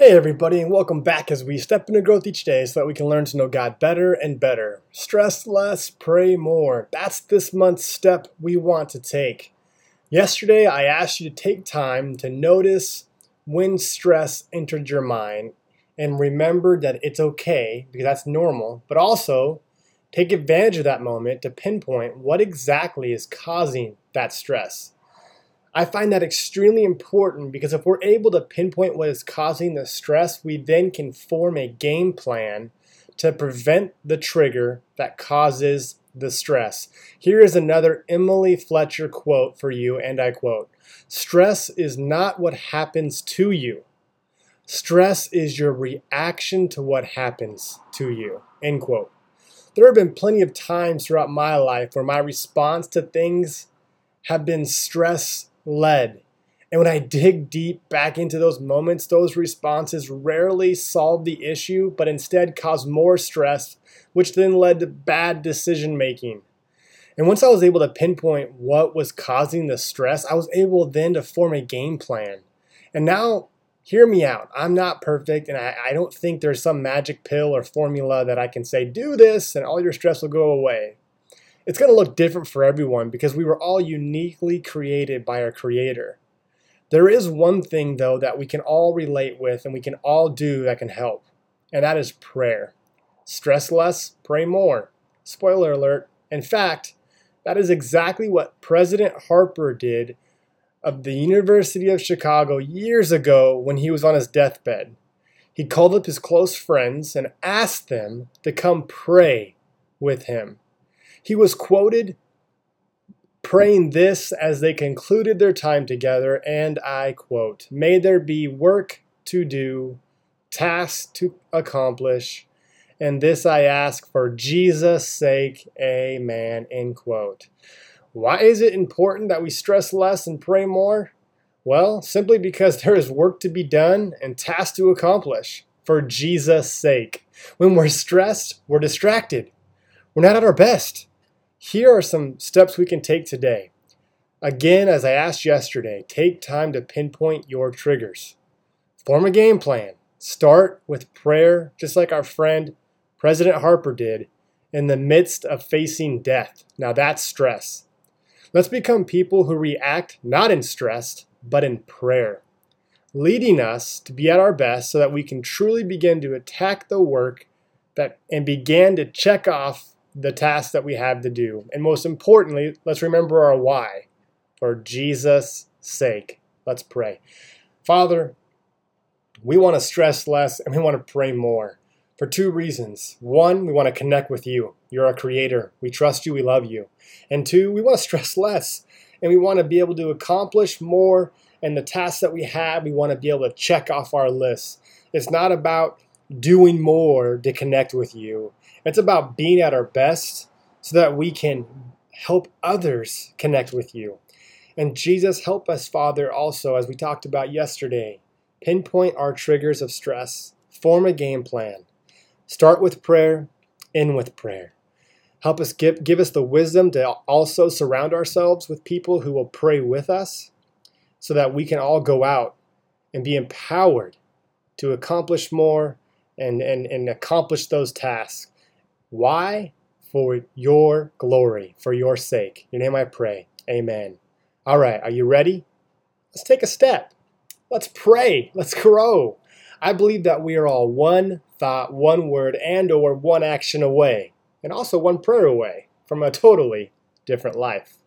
Hey, everybody, and welcome back as we step into growth each day so that we can learn to know God better and better. Stress less, pray more. That's this month's step we want to take. Yesterday, I asked you to take time to notice when stress entered your mind and remember that it's okay because that's normal, but also take advantage of that moment to pinpoint what exactly is causing that stress. I find that extremely important because if we're able to pinpoint what is causing the stress, we then can form a game plan to prevent the trigger that causes the stress. Here is another Emily Fletcher quote for you, and I quote Stress is not what happens to you. Stress is your reaction to what happens to you. End quote. There have been plenty of times throughout my life where my response to things have been stress led. And when I dig deep back into those moments, those responses rarely solve the issue, but instead cause more stress, which then led to bad decision making. And once I was able to pinpoint what was causing the stress, I was able then to form a game plan. And now, hear me out. I'm not perfect, and I, I don't think there's some magic pill or formula that I can say, do this, and all your stress will go away it's going to look different for everyone because we were all uniquely created by our Creator. There is one thing, though, that we can all relate with and we can all do that can help, and that is prayer. Stress less, pray more. Spoiler alert. In fact, that is exactly what President Harper did of the University of Chicago years ago when he was on his deathbed. He called up his close friends and asked them to come pray with him. He was quoted praying this as they concluded their time together, and I quote, May there be work to do, tasks to accomplish, and this I ask for Jesus' sake, amen, end quote. Why is it important that we stress less and pray more? Well, simply because there is work to be done and tasks to accomplish for Jesus' sake. When we're stressed, we're distracted. We're not at our best. Here are some steps we can take today. Again, as I asked yesterday, take time to pinpoint your triggers. Form a game plan. Start with prayer, just like our friend President Harper did in the midst of facing death. Now that's stress. Let's become people who react not in stress, but in prayer, leading us to be at our best so that we can truly begin to attack the work that and begin to check off the task that we have to do. And most importantly, let's remember our why. For Jesus' sake, let's pray. Father, we want to stress less and we want to pray more for two reasons. One, we want to connect with you. You're our creator. We trust you. We love you. And two, we want to stress less and we want to be able to accomplish more. And the tasks that we have, we want to be able to check off our list. It's not about doing more to connect with you. It's about being at our best so that we can help others connect with you. And Jesus, help us, Father, also, as we talked about yesterday, pinpoint our triggers of stress, form a game plan. Start with prayer, end with prayer. Help us give, give us the wisdom to also surround ourselves with people who will pray with us so that we can all go out and be empowered to accomplish more and, and, and accomplish those tasks. Why? For your glory, for your sake. Your name I pray. Amen. All right, are you ready? Let's take a step. Let's pray. Let's grow. I believe that we are all one thought, one word, and or one action away, and also one prayer away from a totally different life.